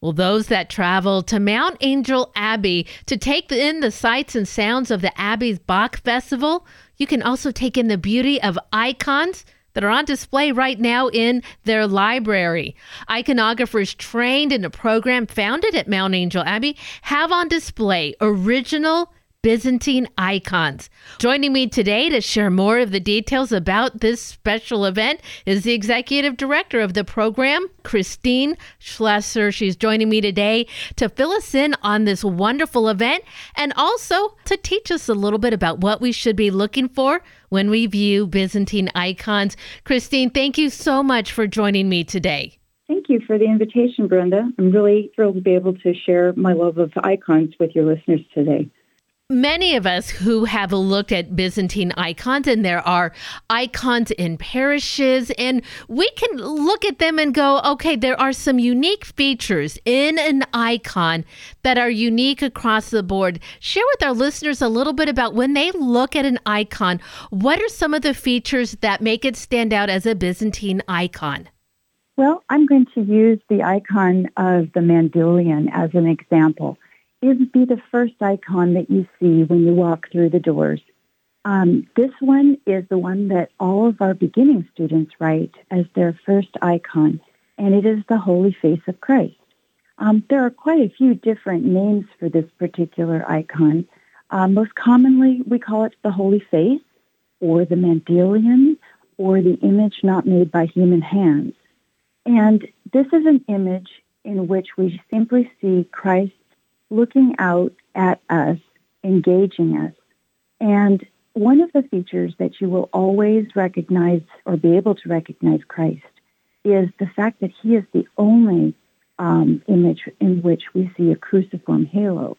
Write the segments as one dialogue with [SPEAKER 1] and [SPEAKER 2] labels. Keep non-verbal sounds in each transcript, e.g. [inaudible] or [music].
[SPEAKER 1] Well, those that travel to Mount Angel Abbey to take in the sights and sounds of the Abbey's Bach Festival, you can also take in the beauty of icons that are on display right now in their library. Iconographers trained in a program founded at Mount Angel Abbey have on display original Byzantine icons. Joining me today to share more of the details about this special event is the executive director of the program, Christine Schlesser. She's joining me today to fill us in on this wonderful event and also to teach us a little bit about what we should be looking for when we view Byzantine icons. Christine, thank you so much for joining me today.
[SPEAKER 2] Thank you for the invitation, Brenda. I'm really thrilled to be able to share my love of icons with your listeners today
[SPEAKER 1] many of us who have looked at Byzantine icons, and there are icons in parishes, and we can look at them and go, okay, there are some unique features in an icon that are unique across the board. Share with our listeners a little bit about when they look at an icon, what are some of the features that make it stand out as a Byzantine icon?
[SPEAKER 2] Well, I'm going to use the icon of the Mandylion as an example would be the first icon that you see when you walk through the doors. Um, this one is the one that all of our beginning students write as their first icon, and it is the Holy Face of Christ. Um, there are quite a few different names for this particular icon. Uh, most commonly, we call it the Holy Face, or the Mandylion, or the image not made by human hands. And this is an image in which we simply see Christ looking out at us, engaging us. And one of the features that you will always recognize or be able to recognize Christ is the fact that he is the only um, image in which we see a cruciform halo.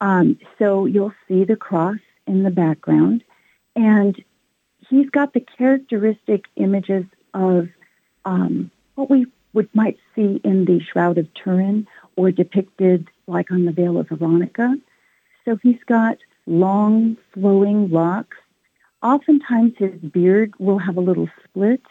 [SPEAKER 2] Um, so you'll see the cross in the background, and he's got the characteristic images of um, what we would might see in the Shroud of Turin or depicted like on the Veil of Veronica. So he's got long, flowing locks. Oftentimes his beard will have a little split,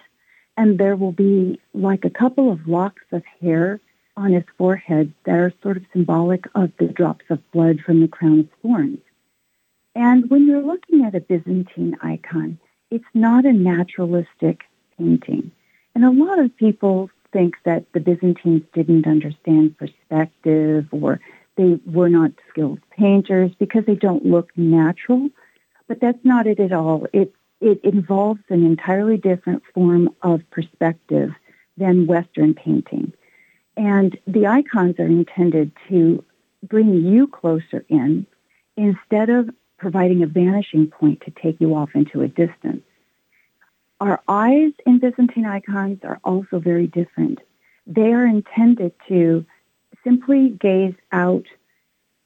[SPEAKER 2] and there will be like a couple of locks of hair on his forehead that are sort of symbolic of the drops of blood from the crown of thorns. And when you're looking at a Byzantine icon, it's not a naturalistic painting. And a lot of people think that the Byzantines didn't understand perspective or they were not skilled painters because they don't look natural. But that's not it at all. It, it involves an entirely different form of perspective than Western painting. And the icons are intended to bring you closer in instead of providing a vanishing point to take you off into a distance. Our eyes in Byzantine icons are also very different. They are intended to simply gaze out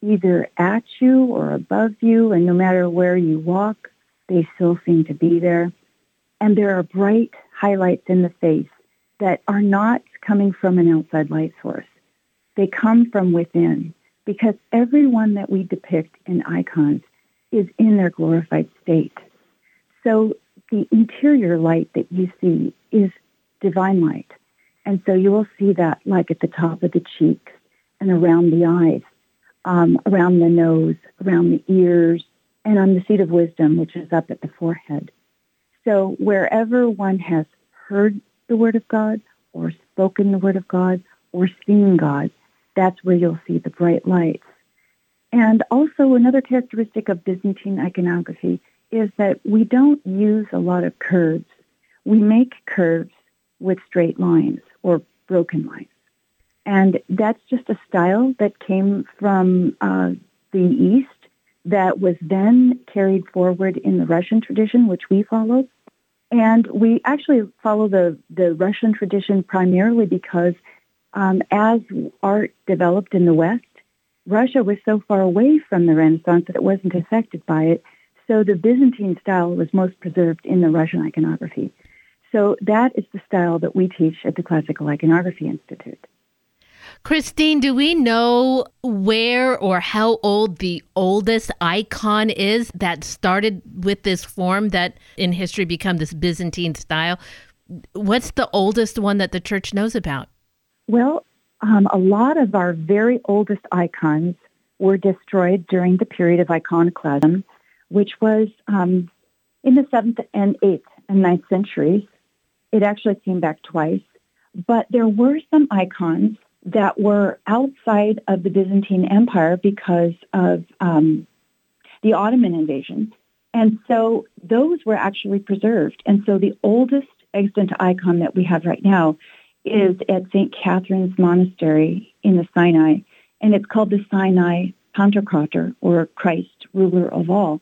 [SPEAKER 2] either at you or above you, and no matter where you walk, they still seem to be there. And there are bright highlights in the face that are not coming from an outside light source. They come from within because everyone that we depict in icons is in their glorified state. So the interior light that you see is divine light. And so you will see that like at the top of the cheeks and around the eyes, um, around the nose, around the ears, and on the seat of wisdom, which is up at the forehead. So wherever one has heard the word of God or spoken the word of God or seen God, that's where you'll see the bright lights. And also another characteristic of Byzantine iconography is that we don't use a lot of curves. We make curves with straight lines or broken lines. And that's just a style that came from uh, the East that was then carried forward in the Russian tradition, which we follow. And we actually follow the, the Russian tradition primarily because um, as art developed in the West, Russia was so far away from the Renaissance that it wasn't affected by it. So the Byzantine style was most preserved in the Russian iconography. So that is the style that we teach at the Classical Iconography Institute.
[SPEAKER 1] Christine, do we know where or how old the oldest icon is that started with this form that in history become this Byzantine style? What's the oldest one that the church knows about?
[SPEAKER 2] Well, um, a lot of our very oldest icons were destroyed during the period of iconoclasm, which was um, in the 7th and 8th and 9th centuries. It actually came back twice. But there were some icons that were outside of the Byzantine Empire because of um, the Ottoman invasion. And so those were actually preserved. And so the oldest extant icon that we have right now is at St. Catherine's Monastery in the Sinai, and it's called the Sinai Pantocrator, or Christ, ruler of all.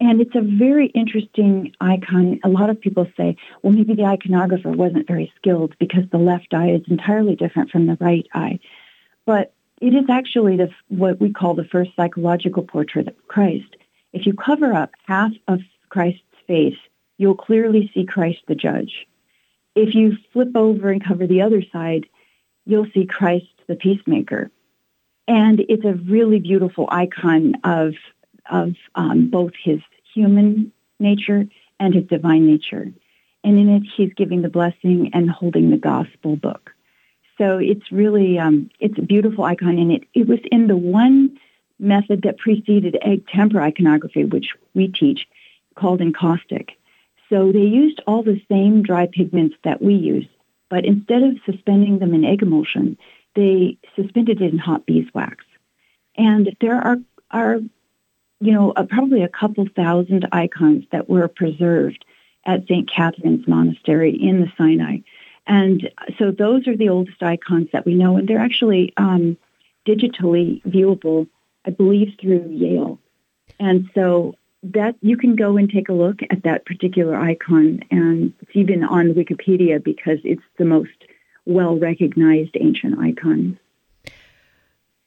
[SPEAKER 2] And it's a very interesting icon. A lot of people say, well, maybe the iconographer wasn't very skilled because the left eye is entirely different from the right eye. But it is actually the, what we call the first psychological portrait of Christ. If you cover up half of Christ's face, you'll clearly see Christ the judge. If you flip over and cover the other side, you'll see Christ the peacemaker. And it's a really beautiful icon of, of um, both his human nature and his divine nature. And in it, he's giving the blessing and holding the gospel book. So it's really, um, it's a beautiful icon. And it, it was in the one method that preceded egg tempera iconography, which we teach, called encaustic. So they used all the same dry pigments that we use, but instead of suspending them in egg emulsion, they suspended it in hot beeswax. And there are, are you know, uh, probably a couple thousand icons that were preserved at St. Catherine's Monastery in the Sinai. And so those are the oldest icons that we know, and they're actually um, digitally viewable, I believe, through Yale. And so that you can go and take a look at that particular icon, and it's even on Wikipedia because it's the most well recognized ancient icon.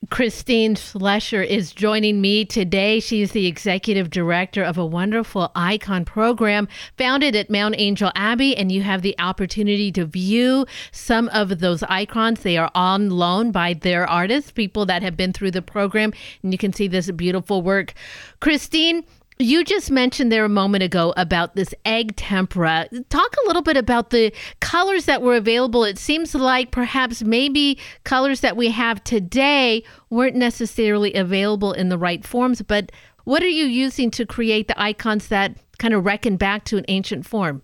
[SPEAKER 1] Christine Schlesser is joining me today. She's the executive director of a wonderful icon program founded at Mount Angel Abbey, and you have the opportunity to view some of those icons. They are on loan by their artists, people that have been through the program, and you can see this beautiful work. Christine, you just mentioned there a moment ago about this egg tempera. Talk a little bit about the colors that were available. It seems like perhaps maybe colors that we have today weren't necessarily available in the right forms, but what are you using to create the icons that kind of reckon back to an ancient form?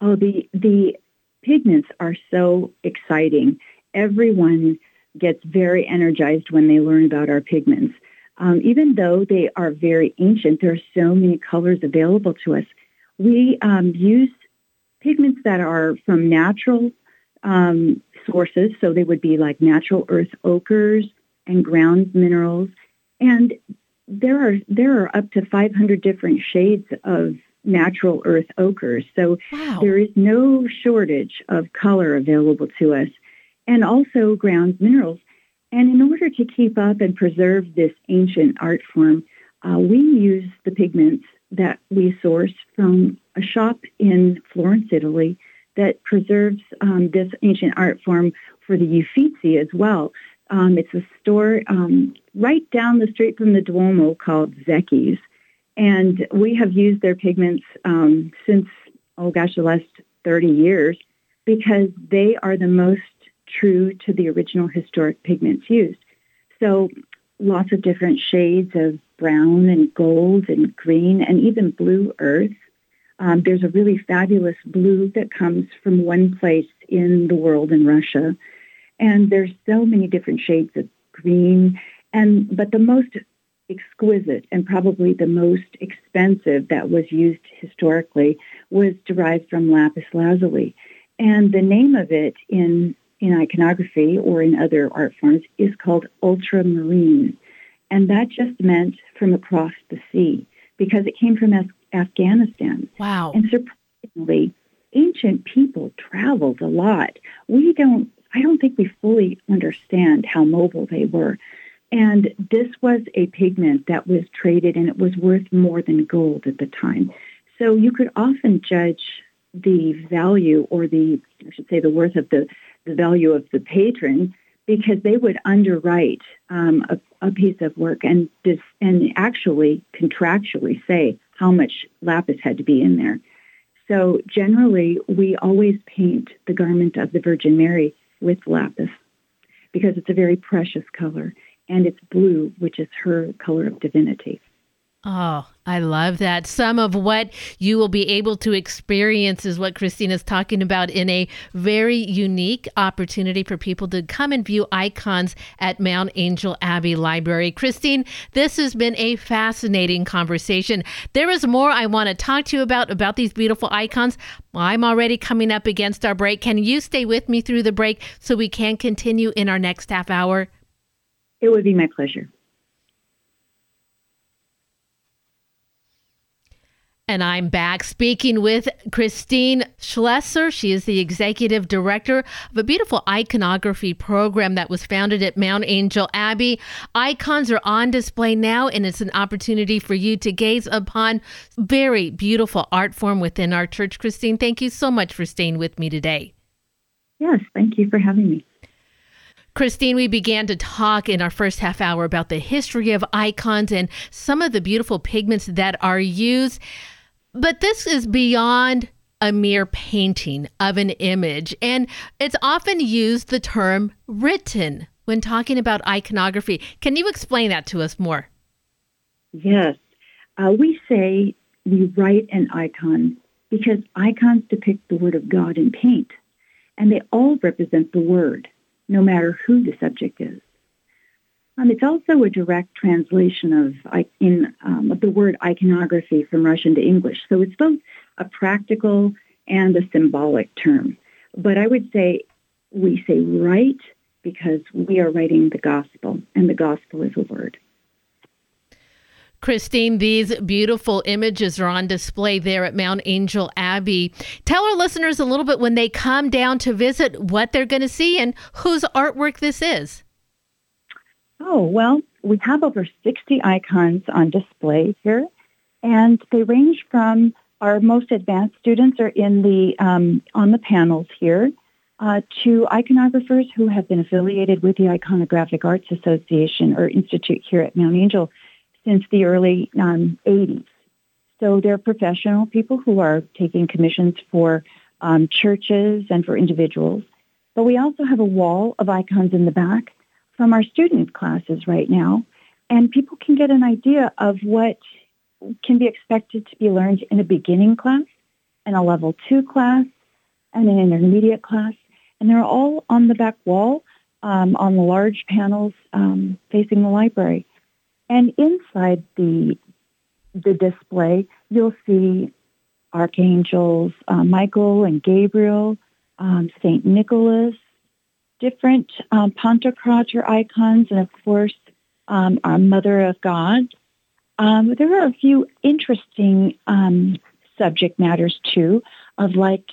[SPEAKER 2] Oh, the the pigments are so exciting. Everyone gets very energized when they learn about our pigments. Um, even though they are very ancient, there are so many colors available to us. We um, use pigments that are from natural um, sources, so they would be like natural earth ochres and ground minerals, and there are there are up to 500 different shades of natural earth ochres. So wow. there is no shortage of color available to us, and also ground minerals. And in order to keep up and preserve this ancient art form, uh, we use the pigments that we source from a shop in Florence, Italy, that preserves um, this ancient art form for the Uffizi as well. Um, it's a store um, right down the street from the Duomo called Zecchi's. And we have used their pigments um, since, oh gosh, the last 30 years because they are the most true to the original historic pigments used. So lots of different shades of brown and gold and green and even blue earth. Um, there's a really fabulous blue that comes from one place in the world in Russia. And there's so many different shades of green. And but the most exquisite and probably the most expensive that was used historically was derived from lapis lazuli. And the name of it in in iconography or in other art forms is called ultramarine. And that just meant from across the sea because it came from Af- Afghanistan.
[SPEAKER 1] Wow.
[SPEAKER 2] And surprisingly, ancient people traveled a lot. We don't, I don't think we fully understand how mobile they were. And this was a pigment that was traded and it was worth more than gold at the time. So you could often judge the value or the, I should say, the worth of the the value of the patron because they would underwrite um, a, a, piece of work and dis, and actually contractually say how much lapis had to be in there. So generally, we always paint the garment of the Virgin Mary with lapis. because it's a very precious color, and it's blue, which is her color of divinity.
[SPEAKER 1] Oh, I love that. Some of what you will be able to experience is what Christina's talking about in a very unique opportunity for people to come and view icons at Mount Angel Abbey Library. Christine, this has been a fascinating conversation. There is more I want to talk to you about about these beautiful icons. I'm already coming up against our break. Can you stay with me through the break so we can continue in our next half hour?
[SPEAKER 2] It would be my pleasure.
[SPEAKER 1] And I'm back speaking with Christine Schlesser. She is the executive director of a beautiful iconography program that was founded at Mount Angel Abbey. Icons are on display now, and it's an opportunity for you to gaze upon very beautiful art form within our church. Christine, thank you so much for staying with me today.
[SPEAKER 2] Yes, thank you for having me.
[SPEAKER 1] Christine, we began to talk in our first half hour about the history of icons and some of the beautiful pigments that are used. But this is beyond a mere painting of an image, and it's often used the term written when talking about iconography. Can you explain that to us more?
[SPEAKER 2] Yes. Uh, we say we write an icon because icons depict the Word of God in paint, and they all represent the Word, no matter who the subject is. Um, it's also a direct translation of in um, of the word iconography from Russian to English. So it's both a practical and a symbolic term. But I would say we say write because we are writing the gospel, and the gospel is a word.
[SPEAKER 1] Christine, these beautiful images are on display there at Mount Angel Abbey. Tell our listeners a little bit when they come down to visit what they're going to see and whose artwork this is.
[SPEAKER 2] Oh, well, we have over 60 icons on display here, and they range from our most advanced students are in the um, on the panels here uh, to iconographers who have been affiliated with the Iconographic Arts Association or Institute here at Mount Angel since the early um, 80s. So they're professional people who are taking commissions for um, churches and for individuals. But we also have a wall of icons in the back from our student classes right now, and people can get an idea of what can be expected to be learned in a beginning class, in a level two class, and an intermediate class. And they're all on the back wall um, on the large panels um, facing the library. And inside the the display, you'll see archangels, uh, Michael and Gabriel, um, Saint Nicholas, different um, Pantocrator icons, and of course, um, our Mother of God. Um, there are a few interesting um, subject matters too, of like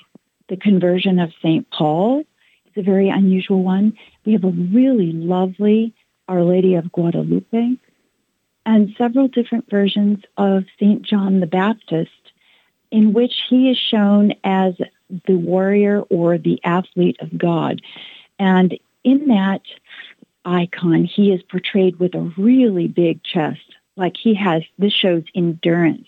[SPEAKER 2] the conversion of St. Paul. It's a very unusual one. We have a really lovely Our Lady of Guadalupe and several different versions of St. John the Baptist in which he is shown as the warrior or the athlete of God. And in that icon, he is portrayed with a really big chest. Like he has, this shows endurance,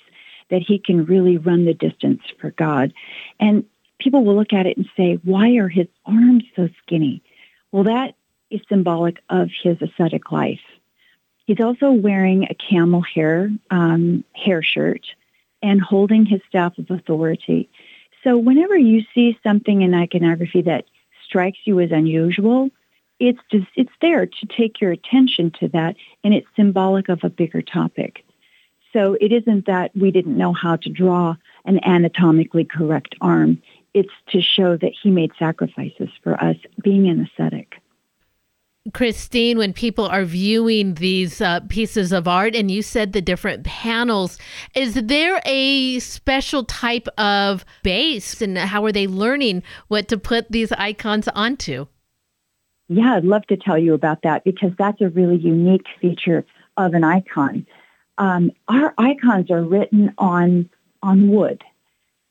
[SPEAKER 2] that he can really run the distance for God. And people will look at it and say, why are his arms so skinny? Well, that is symbolic of his ascetic life. He's also wearing a camel hair um, hair shirt and holding his staff of authority. So whenever you see something in iconography that strikes you as unusual, it's just it's there to take your attention to that and it's symbolic of a bigger topic. So it isn't that we didn't know how to draw an anatomically correct arm. It's to show that he made sacrifices for us being an ascetic.
[SPEAKER 1] Christine, when people are viewing these uh, pieces of art, and you said the different panels, is there a special type of base, and how are they learning what to put these icons onto?
[SPEAKER 2] Yeah, I'd love to tell you about that because that's a really unique feature of an icon. Um, our icons are written on on wood,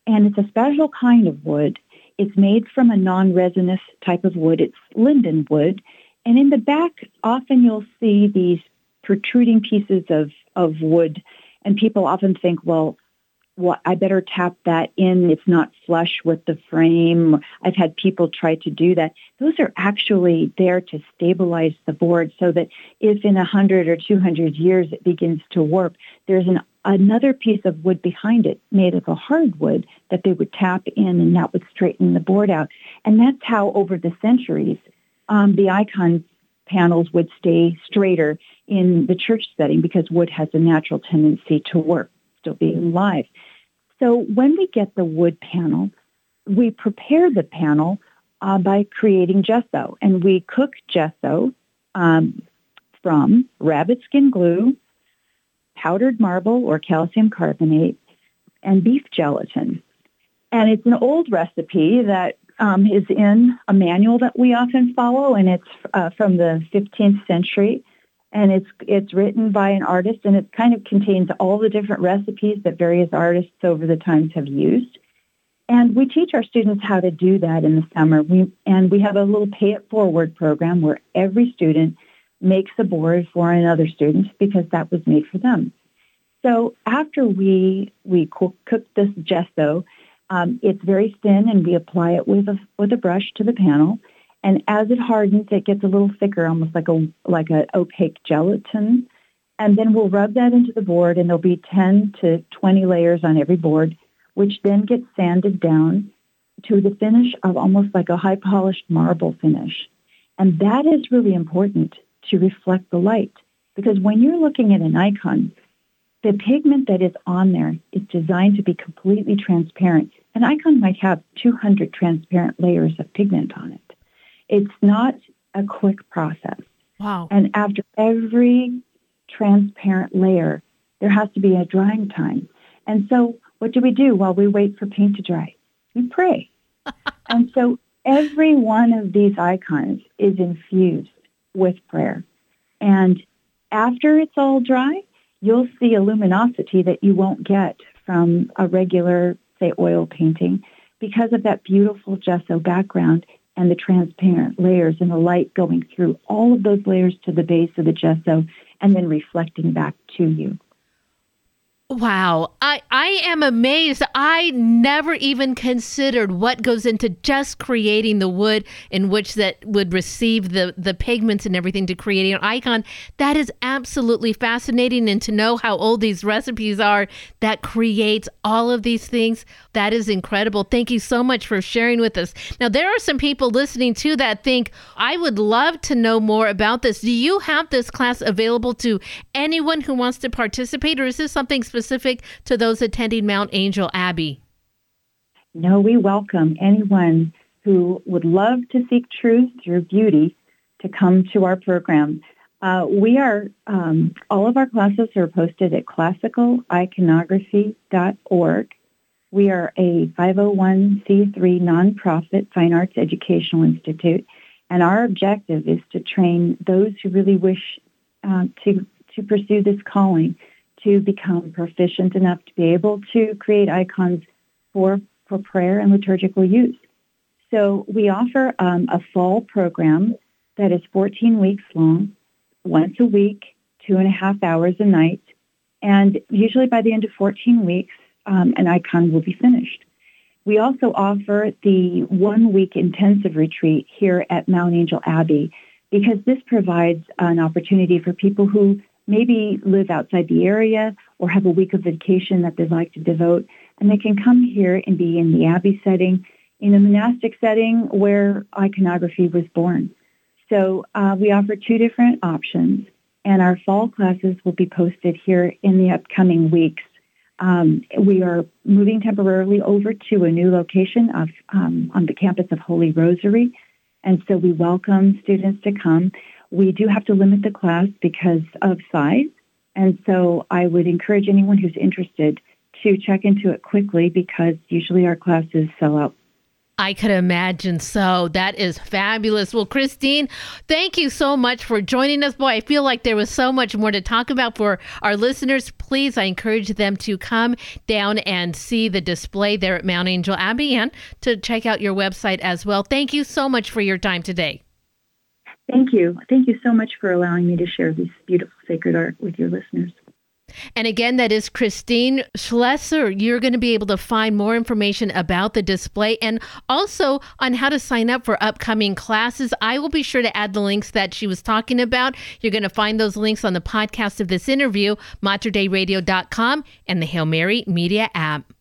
[SPEAKER 2] and it's a special kind of wood. It's made from a non-resinous type of wood. It's linden wood and in the back, often you'll see these protruding pieces of, of wood, and people often think, well, well, I better tap that in. It's not flush with the frame. I've had people try to do that. Those are actually there to stabilize the board so that if in 100 or 200 years it begins to warp, there's an, another piece of wood behind it made of a hardwood that they would tap in and that would straighten the board out. And that's how over the centuries, um, the icon panels would stay straighter in the church setting because wood has a natural tendency to warp still being live. So when we get the wood panel, we prepare the panel uh, by creating gesso, and we cook gesso um, from rabbit skin glue, powdered marble or calcium carbonate, and beef gelatin. And it's an old recipe that um, is in a manual that we often follow, and it's uh, from the 15th century and it's it's written by an artist and it kind of contains all the different recipes that various artists over the times have used. And we teach our students how to do that in the summer. We and we have a little pay it forward program where every student makes a board for another student because that was made for them. So after we we cook, this gesso, um, it's very thin and we apply it with a with a brush to the panel. And as it hardens, it gets a little thicker, almost like a like an opaque gelatin. And then we'll rub that into the board, and there'll be 10 to 20 layers on every board, which then gets sanded down to the finish of almost like a high polished marble finish. And that is really important to reflect the light because when you're looking at an icon, the pigment that is on there is designed to be completely transparent. An icon might have 200 transparent layers of pigment on it. It's not a quick process.
[SPEAKER 1] Wow.
[SPEAKER 2] And after every transparent layer, there has to be a drying time. And so what do we do while we wait for paint to dry? We pray. [laughs] and so every one of these icons is infused with prayer. And after it's all dry, you'll see a luminosity that you won't get from a regular, say, oil painting because of that beautiful gesso background and the transparent layers and the light going through all of those layers to the base of the gesso and then reflecting back to you.
[SPEAKER 1] Wow, I, I am amazed. I never even considered what goes into just creating the wood in which that would receive the, the pigments and everything to create an icon. That is absolutely fascinating. And to know how old these recipes are that creates all of these things, that is incredible. Thank you so much for sharing with us. Now, there are some people listening to that think, I would love to know more about this. Do you have this class available to anyone who wants to participate, or is this something specific to those attending Mount Angel Abbey?
[SPEAKER 2] No, we welcome anyone who would love to seek truth through beauty to come to our program. Uh, we are, um, all of our classes are posted at classicaliconography.org. We are a 501c3 nonprofit fine arts educational institute, and our objective is to train those who really wish uh, to, to pursue this calling to become proficient enough to be able to create icons for, for prayer and liturgical use. So we offer um, a fall program that is 14 weeks long, once a week, two and a half hours a night. And usually by the end of 14 weeks, um, an icon will be finished. We also offer the one week intensive retreat here at Mount Angel Abbey because this provides an opportunity for people who maybe live outside the area or have a week of vacation that they'd like to devote, and they can come here and be in the Abbey setting, in a monastic setting where iconography was born. So uh, we offer two different options, and our fall classes will be posted here in the upcoming weeks. Um, we are moving temporarily over to a new location of, um, on the campus of Holy Rosary, and so we welcome students to come. We do have to limit the class because of size. And so I would encourage anyone who's interested to check into it quickly because usually our classes sell out
[SPEAKER 1] I could imagine so. That is fabulous. Well, Christine, thank you so much for joining us. Boy, I feel like there was so much more to talk about for our listeners. Please, I encourage them to come down and see the display there at Mount Angel Abbey and to check out your website as well. Thank you so much for your time today.
[SPEAKER 2] Thank you. Thank you so much for allowing me to share this beautiful sacred art with your listeners.
[SPEAKER 1] And again, that is Christine Schlesser. You're going to be able to find more information about the display and also on how to sign up for upcoming classes. I will be sure to add the links that she was talking about. You're going to find those links on the podcast of this interview, materdeiradio.com, and the Hail Mary Media app.